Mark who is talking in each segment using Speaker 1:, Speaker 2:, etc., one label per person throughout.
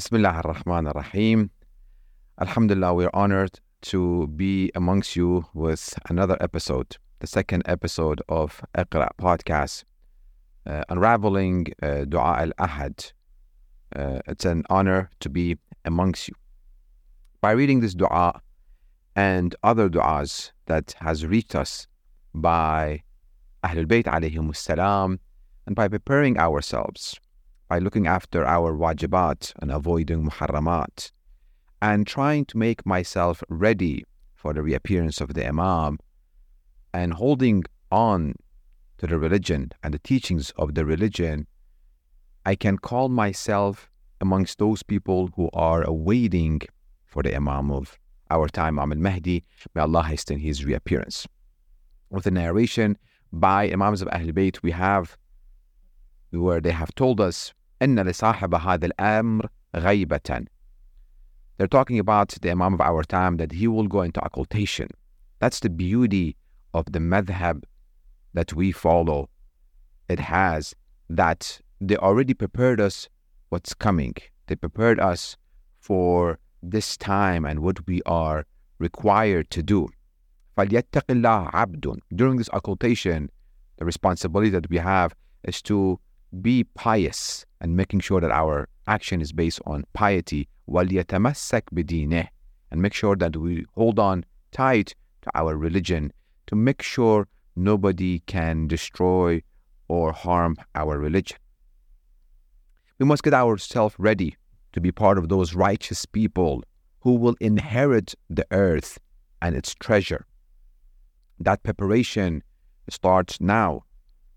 Speaker 1: Bismillah ar-Rahman ar-Rahim. Alhamdulillah, we're honored to be amongst you with another episode, the second episode of Iqra podcast, uh, unraveling uh, Dua al-Ahad. Uh, it's an honor to be amongst you. By reading this dua and other duas that has reached us by Ahlul Bayt alayhim salam and by preparing ourselves by looking after our wajibat and avoiding muharramat, and trying to make myself ready for the reappearance of the Imam, and holding on to the religion and the teachings of the religion, I can call myself amongst those people who are awaiting for the Imam of our time, Imam al-Mahdi. May Allah hasten his reappearance. With the narration by Imams of Ahlul Bayt, we have where they have told us إن لصاحب هذا الأمر غيبة They're talking about the Imam of our time that he will go into occultation. That's the beauty of the madhab that we follow. It has that they already prepared us what's coming. They prepared us for this time and what we are required to do. فَلْيَتَّقِ اللَّهَ عَبْدٌ During this occultation, the responsibility that we have is to be pious and making sure that our action is based on piety وَلْيَتَمَسَّكْ بِدِينِهِ and make sure that we hold on tight to our religion to make sure nobody can destroy or harm our religion. We must get ourselves ready to be part of those righteous people who will inherit the earth and its treasure. That preparation starts now.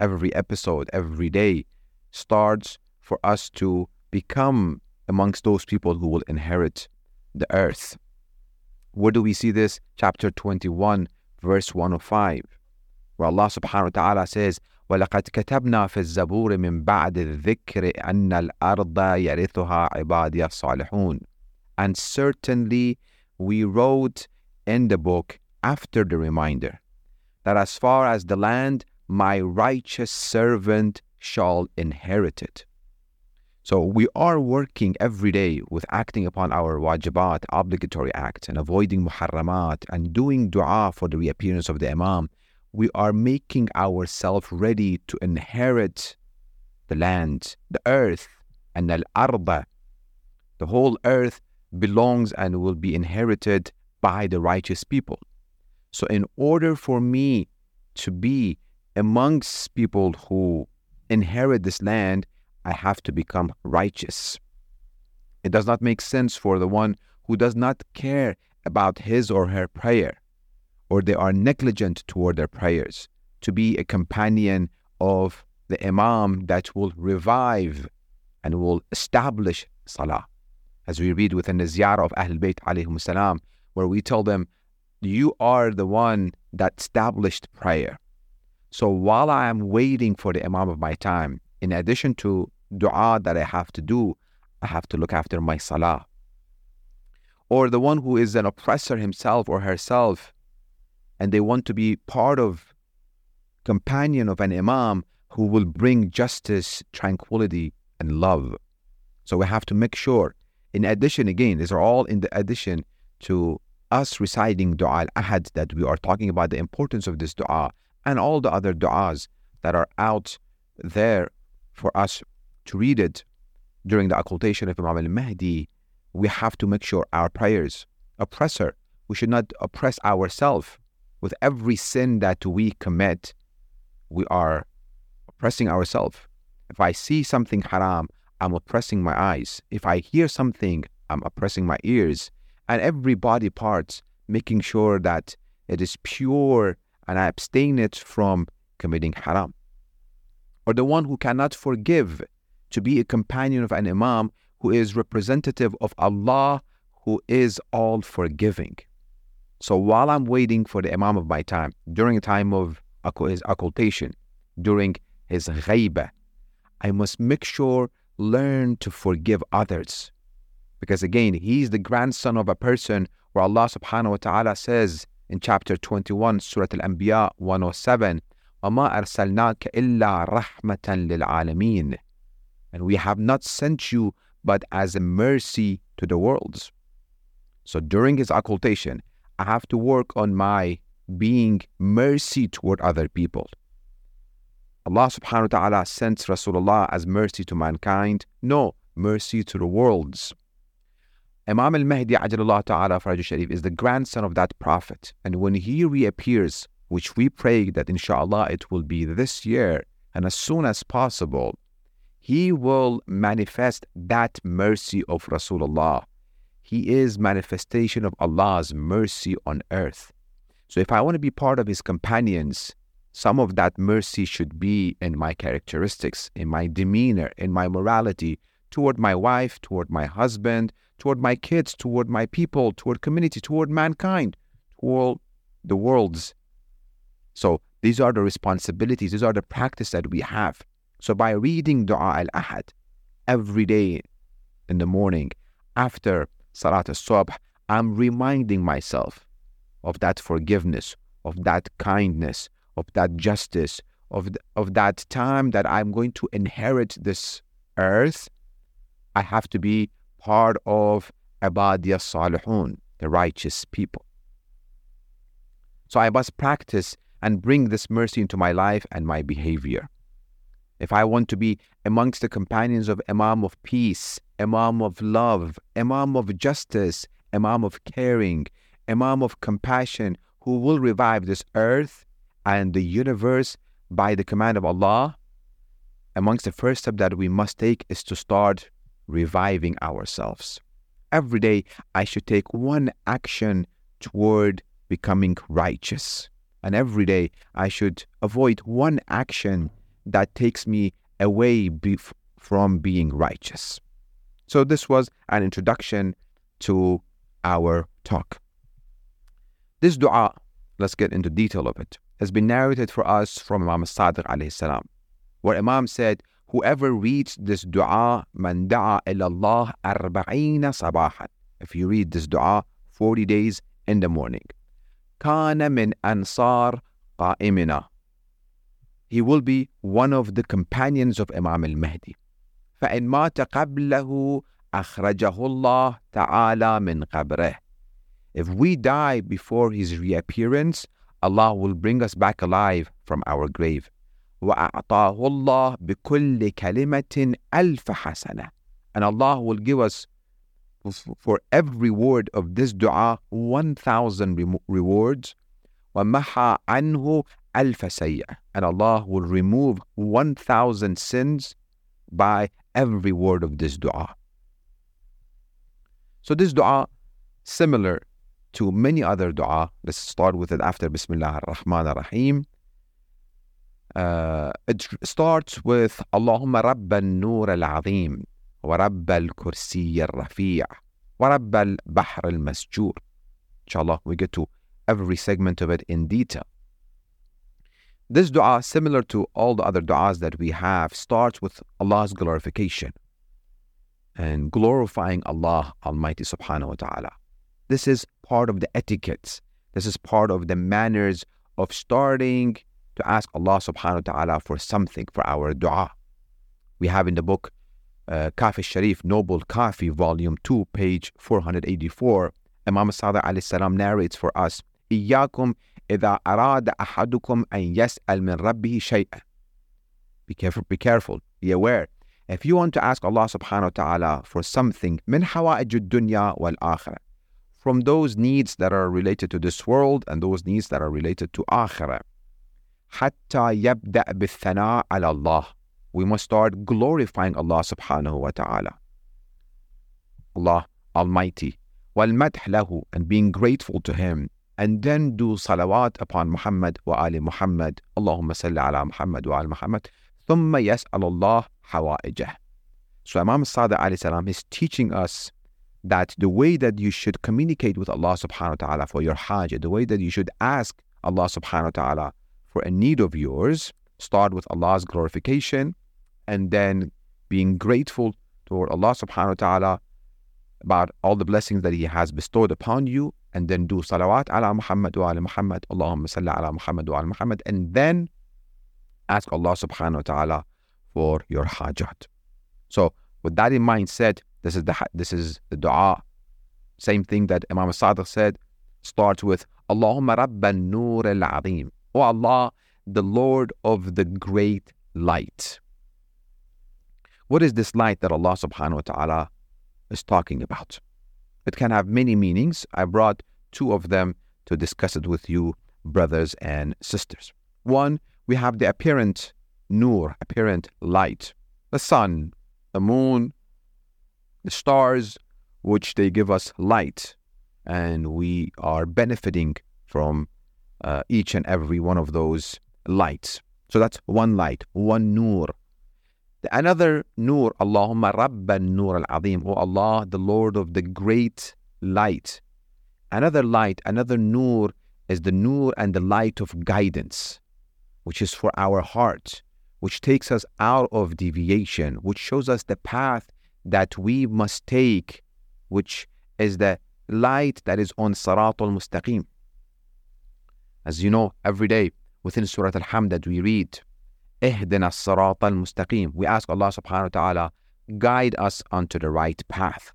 Speaker 1: Every episode, every day starts for us to become amongst those people who will inherit the earth. Where do we see this? Chapter 21, verse 105, where Allah subhanahu wa ta'ala says, ولقد كتبنا في الزبور من بعد الذكر أن الأرض يرثها عبادي الصالحون. And certainly we wrote in the book after the reminder that as far as the land, my righteous servant shall inherit it. So we are working every day with acting upon our wajibat, obligatory acts, and avoiding muharramat, and doing dua for the reappearance of the Imam. We are making ourselves ready to inherit the land, the earth, and al arda. The whole earth belongs and will be inherited by the righteous people. So, in order for me to be amongst people who inherit this land, I have to become righteous. It does not make sense for the one who does not care about his or her prayer, or they are negligent toward their prayers, to be a companion of the Imam that will revive and will establish Salah. As we read within the ziyarah of Ahlul Bayt where we tell them, You are the one that established prayer. So while I am waiting for the Imam of my time, in addition to dua that I have to do, I have to look after my salah. Or the one who is an oppressor himself or herself, and they want to be part of, companion of an Imam who will bring justice, tranquility, and love. So we have to make sure. In addition, again, these are all in the addition to us reciting dua al-ahad that we are talking about the importance of this dua and all the other du'as that are out there for us to read it during the occultation of Imam al-Mahdi, we have to make sure our prayers, oppressor, we should not oppress ourselves with every sin that we commit. We are oppressing ourselves. If I see something haram, I'm oppressing my eyes. If I hear something, I'm oppressing my ears. And every body parts, making sure that it is pure and I abstain it from committing haram. Or the one who cannot forgive to be a companion of an imam who is representative of Allah who is all forgiving. So while I'm waiting for the imam of my time, during a time of his occultation, during his ghaibah, I must make sure learn to forgive others. Because again, he's the grandson of a person where Allah subhanahu wa ta'ala says in chapter 21, Surah Al-Anbiya 107, وَمَا أَرْسَلْنَاكَ إِلَّا رَحْمَةً لِلْعَالَمِينَ And we have not sent you but as a mercy to the worlds. So during his occultation, I have to work on my being mercy toward other people. Allah subhanahu wa ta'ala sent Rasulullah as mercy to mankind. No, mercy to the worlds. Imam al-Mahdi ajalullah ta'ala Faraj Sharif is the grandson of that prophet. And when he reappears, which we pray that inshallah it will be this year and as soon as possible, he will manifest that mercy of Rasulullah. He is manifestation of Allah's mercy on earth. So if I want to be part of his companions, some of that mercy should be in my characteristics, in my demeanor, in my morality toward my wife, toward my husband, toward my kids, toward my people, toward community, toward mankind, toward the worlds. So these are the responsibilities, these are the practice that we have. So by reading Dua al-Ahad every day in the morning after Salat al-Subh, I'm reminding myself of that forgiveness, of that kindness, of that justice, of, th- of that time that I'm going to inherit this earth. I have to be part of Abadiya Salihun, the righteous people. So I must practice and bring this mercy into my life and my behavior. If I want to be amongst the companions of Imam of peace, Imam of love, Imam of justice, Imam of caring, Imam of compassion, who will revive this earth and the universe by the command of Allah, amongst the first step that we must take is to start reviving ourselves. Every day, I should take one action toward becoming righteous. And every day, I should avoid one action that takes me away bef- from being righteous. So, this was an introduction to our talk. This dua, let's get into detail of it, has been narrated for us from Imam Sadiq alayhi salam, where Imam said, Whoever reads this dua, man da'a ilallah arba'ina sabahan. If you read this dua 40 days in the morning. Kana min ansar qa'imina he will be one of the companions of Imam al-Mahdi. فإن مات قبله أخرجه الله تعالى من قبره. If we die before his reappearance, Allah will bring us back alive from our grave. وأعطاه الله بكل كلمة ألف حسنة. And Allah will give us for every word of this dua 1,000 rewards. ومحى عنه ألف سيئة and Allah will remove 1,000 sins by every word of this dua. So this dua, similar to many other dua, let's start with it after Bismillah ar-Rahman ar-Rahim. Uh, it starts with اللهم رب النور العظيم ورب الكرسي الرفيع ورب البحر المسجور. Inshallah, we get to every segment of it in detail. This dua, similar to all the other duas that we have, starts with Allah's glorification and glorifying Allah Almighty subhanahu wa ta'ala. This is part of the etiquette. This is part of the manners of starting to ask Allah subhanahu wa ta'ala for something for our dua. We have in the book uh, Kafi Sharif, Noble Kafi, Volume 2, page 484, Imam Sadiq alayhi salam narrates for us, إِيَّاكُمْ إِذَا أَرَادَ أَحَدُكُمْ أَنْ يَسْأَلْ مِنْ رَبِّهِ شَيْئًا Be careful, be careful, be aware. If you want to ask Allah subhanahu wa ta'ala for something, مِنْ حَوَائِجُ الدُّنْيَا وَالْآخِرَةِ From those needs that are related to this world and those needs that are related to akhirah. حتى يبدأ بالثناء على الله we must start glorifying Allah subhanahu wa ta'ala Allah Almighty والمدح له and being grateful to Him and then do salawat upon Muhammad wa ali Muhammad. Allahumma salli ala Muhammad wa ali Muhammad. ثم يسأل الله حوائجه. So Imam Sadiq alayhi salam is teaching us that the way that you should communicate with Allah subhanahu wa ta'ala for your hajj, the way that you should ask Allah subhanahu wa ta'ala for a need of yours, start with Allah's glorification and then being grateful toward Allah subhanahu wa ta'ala about all the blessings that He has bestowed upon you and then do salawat ala Muhammad wa ala Muhammad, Allahumma salli ala Muhammad wa ala Muhammad, and then ask Allah subhanahu wa ta'ala for your hajat. So, with that in mind said, This is the this is the dua. Same thing that Imam Sadiq said starts with Allahumma Rabban Nur al Azim. Oh Allah, the Lord of the great light. What is this light that Allah subhanahu wa ta'ala is talking about? It can have many meanings. I brought two of them to discuss it with you, brothers and sisters. One, we have the apparent nur, apparent light, the sun, the moon, the stars, which they give us light, and we are benefiting from uh, each and every one of those lights. So that's one light, one nur. Another nur, Allahumma Rabban Nur al Azim, O Allah, the Lord of the great light. Another light, another nur is the nur and the light of guidance, which is for our heart, which takes us out of deviation, which shows us the path that we must take, which is the light that is on Sarat al Mustaqim. As you know, every day within Surah Al Hamd that we read, Ihdina Sarat al Mustaqim. We ask Allah subhanahu wa ta'ala, guide us onto the right path.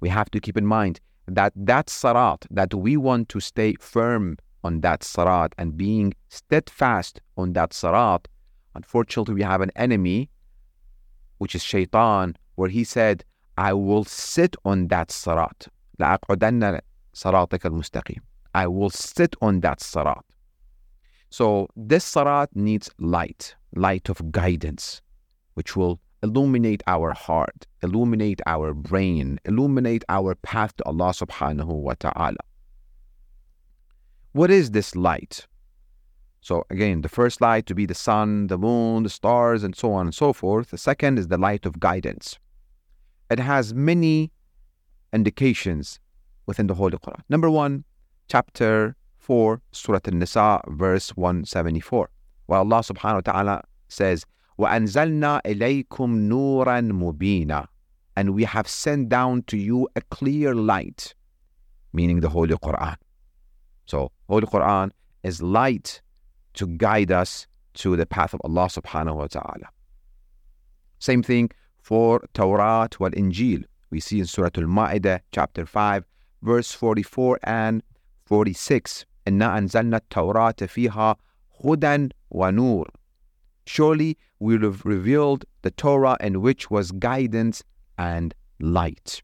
Speaker 1: We have to keep in mind that that sarat, that we want to stay firm on that sarat and being steadfast on that sarat, unfortunately, we have an enemy, which is shaitan, where he said, I will sit on that sarat. لأقعدن صراطك المستقيم. I will sit on that sarat. So this sarat needs light, light of guidance, which will illuminate our heart, illuminate our brain, illuminate our path to Allah subhanahu wa ta'ala. What is this light? So again, the first light to be the sun, the moon, the stars, and so on and so forth. The second is the light of guidance. It has many indications within the Holy Quran. Number one, chapter 4, Surah An-Nisa, verse 174. Where Allah subhanahu wa ta'ala says, وَأَنزَلْنَا إِلَيْكُمْ نُورًا مُبِينًا And we have sent down to you a clear light, meaning the Holy Quran. So, Holy Quran is light to guide us to the path of Allah subhanahu wa ta'ala. Same thing for Torah wal Injil. We see in Surah Al-Ma'idah, chapter 5, verse 44 and 46. إنا أنزلنا التوراة فيها هدى ونور. Surely we have revealed the Torah in which was guidance and light.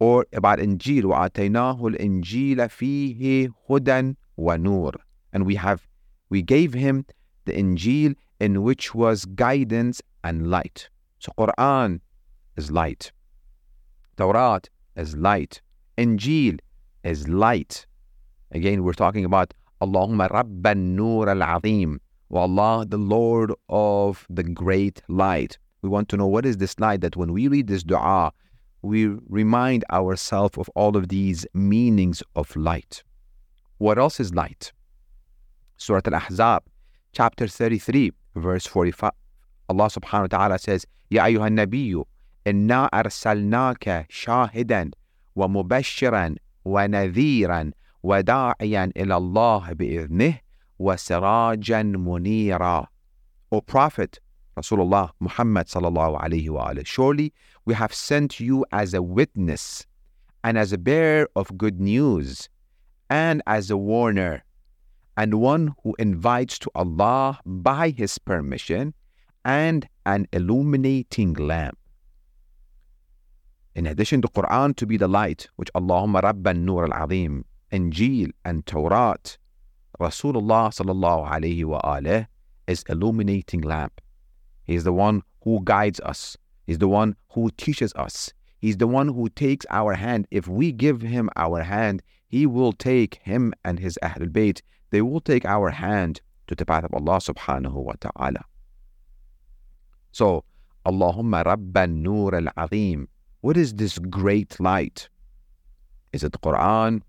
Speaker 1: Or about Injil, وآتيناه الإنجيل فيه هدى ونور. And we have, we gave him the Injil in which was guidance and light. So Quran is light. Torah is light. Injil is light. Again, we're talking about Allahumma Rabban Nur al Azim. Allah, the Lord of the great light. We want to know what is this light that when we read this dua, we remind ourselves of all of these meanings of light. What else is light? Surah Al Ahzab, chapter 33, verse 45. Allah subhanahu wa ta'ala says, Ya ayyuhan nabiyyu, inna arsalnaka shahidan wa mubashiran wa nadhiran وداعيا إلى الله بإذنه وسراجا منيرا O Prophet Rasulullah Muhammad sallallahu alayhi wa Surely we have sent you as a witness and as a bearer of good news and as a warner and one who invites to Allah by His permission and an illuminating lamp. In addition to Quran to be the light, which Allahumma Rabban Nur al-Azim Injil and Torah, Rasulullah sallallahu alayhi wa alayhi is illuminating lamp. He is the one who guides us. He's the one who teaches us. He's the one who takes our hand. If we give him our hand, he will take him and his Ahlul Bayt. They will take our hand to the path of Allah subhanahu wa ta'ala. So, Allahumma Rabban Nur al Azim. What is this great light? Is it Quran?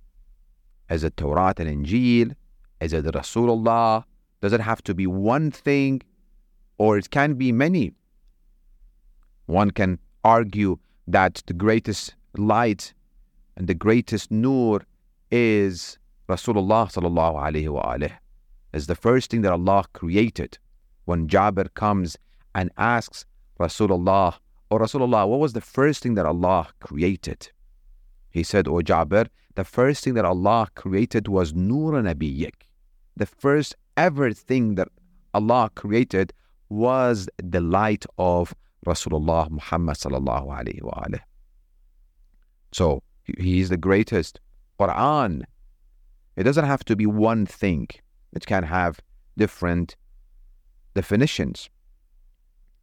Speaker 1: Is it Torah and Injil? Is it Rasulullah? Does it have to be one thing or it can be many? One can argue that the greatest light and the greatest nur is Rasulullah sallallahu alaihi wa Is the first thing that Allah created. When Jabir comes and asks Rasulullah, O Rasulullah, what was the first thing that Allah created? He said, O Jabir, the first thing that Allah created was Nur Nabiyyik. The first ever thing that Allah created was the light of Rasulullah Muhammad sallallahu alayhi wa So he is the greatest. Quran, it doesn't have to be one thing. It can have different definitions.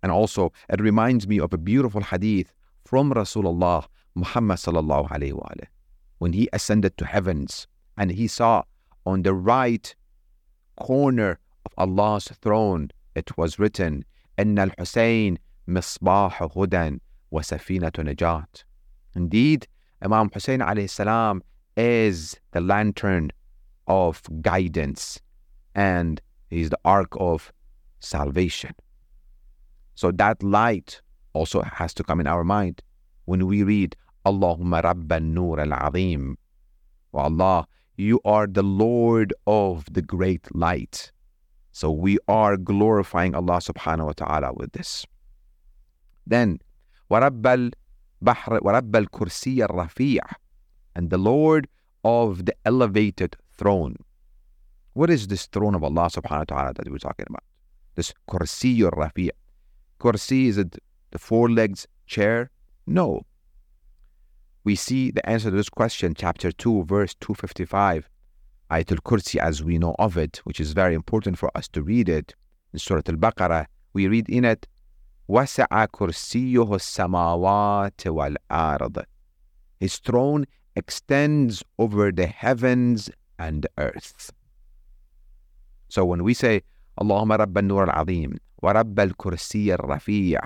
Speaker 1: And also, it reminds me of a beautiful hadith from Rasulullah Muhammad sallallahu alayhi wa when he ascended to heavens and he saw on the right corner of Allah's throne it was written إن الحسين مصباح هدى وسفينة نجاة Indeed, Imam Hussein alayhi salam is the lantern of guidance and he's the ark of salvation. So that light also has to come in our mind when we read Allahumma Rabban Nur al Azim. Oh Allah, you are the Lord of the great light. So we are glorifying Allah subhanahu wa ta'ala with this. Then, وَرَبَّ الْبَحْرِ وَرَبَّ الْكُرْسِيَ الرَّفِيعِ And the Lord of the elevated throne. What is this throne of Allah subhanahu wa ta'ala that we're talking about? This kursi rafi' Kursi, is it the four legs chair? No. We see the answer to this question, chapter 2, verse 255. Ayatul Kursi, as we know of it, which is very important for us to read it. In Surah Al Baqarah, we read in it, وَسَعَ كُرْسِيُّهُ السَّمَاوَاتِ وَالْأَرْضِ His throne extends over the heavens and earth. So when we say, Allahumma Rabban Nur al-Azim, wa Rabb al-Kursi al-Rafi'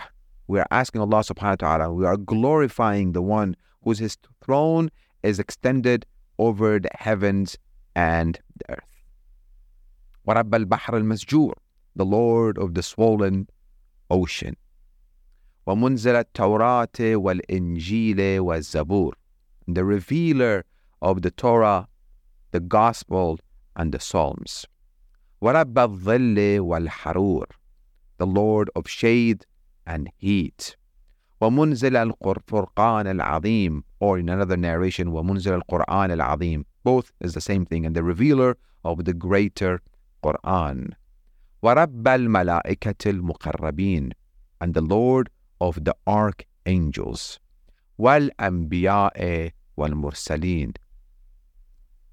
Speaker 1: we are asking Allah subhanahu wa ta'ala, we are glorifying the one whose his throne is extended over the heavens and the earth. Wa Rabb al-Bahr al-Masjur, the Lord of the swollen ocean. ومنزل التوراة والإنجيل والزبور the revealer of the Torah, the Gospel, and the Psalms. وَرَبَّ الظِّلِّ وَالْحَرُورِ The Lord of shade and heat. وَمُنزِلَ الْفُرْقَانِ الْعَظِيمِ Or in another narration, وَمُنزِلَ الْقُرْآنِ الْعَظِيمِ Both is the same thing, and the revealer of the greater Quran. وَرَبَّ الْمَلَائِكَةِ الْمُقَرَّبِينَ And the Lord of the archangels. وَالْأَنْبِيَاءِ وَالْمُرْسَلِينَ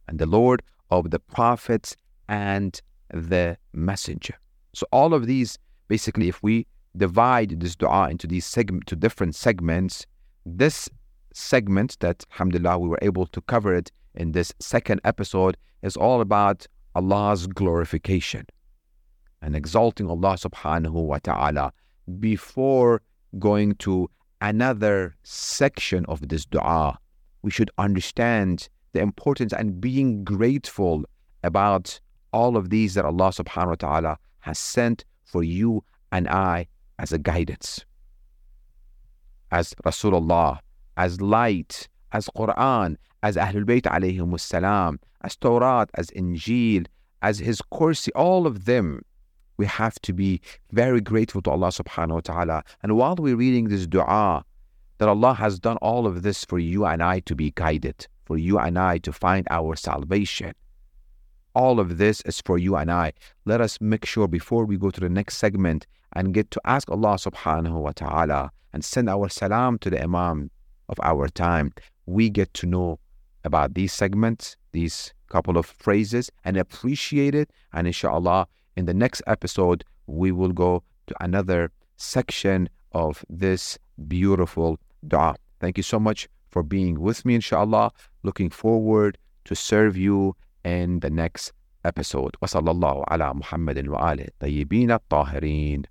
Speaker 1: And the Lord of the prophets and the messenger. So all of these, basically, if we divide this dua into these segment to different segments, this segment that alhamdulillah we were able to cover it in this second episode is all about Allah's glorification and exalting Allah subhanahu wa ta'ala before going to another section of this dua, we should understand the importance and being grateful about all of these that Allah subhanahu wa ta'ala has sent for you and I as a guidance. As Rasulullah, as light, as Quran, as Ahlul Bayt alayhim as Torah, as Injil, as His Kursi, all of them we have to be very grateful to Allah subhanahu wa ta'ala. And while we're reading this dua, that Allah has done all of this for you and I to be guided, for you and I to find our salvation. All of this is for you and I. Let us make sure before we go to the next segment and get to ask Allah subhanahu wa ta'ala and send our salam to the Imam of our time, we get to know about these segments, these couple of phrases, and appreciate it. And inshallah, in the next episode, we will go to another section of this beautiful dua. Thank you so much for being with me, inshallah. Looking forward to serve you in the next episode. وصلى الله على محمد وآله الطيبين الطاهرين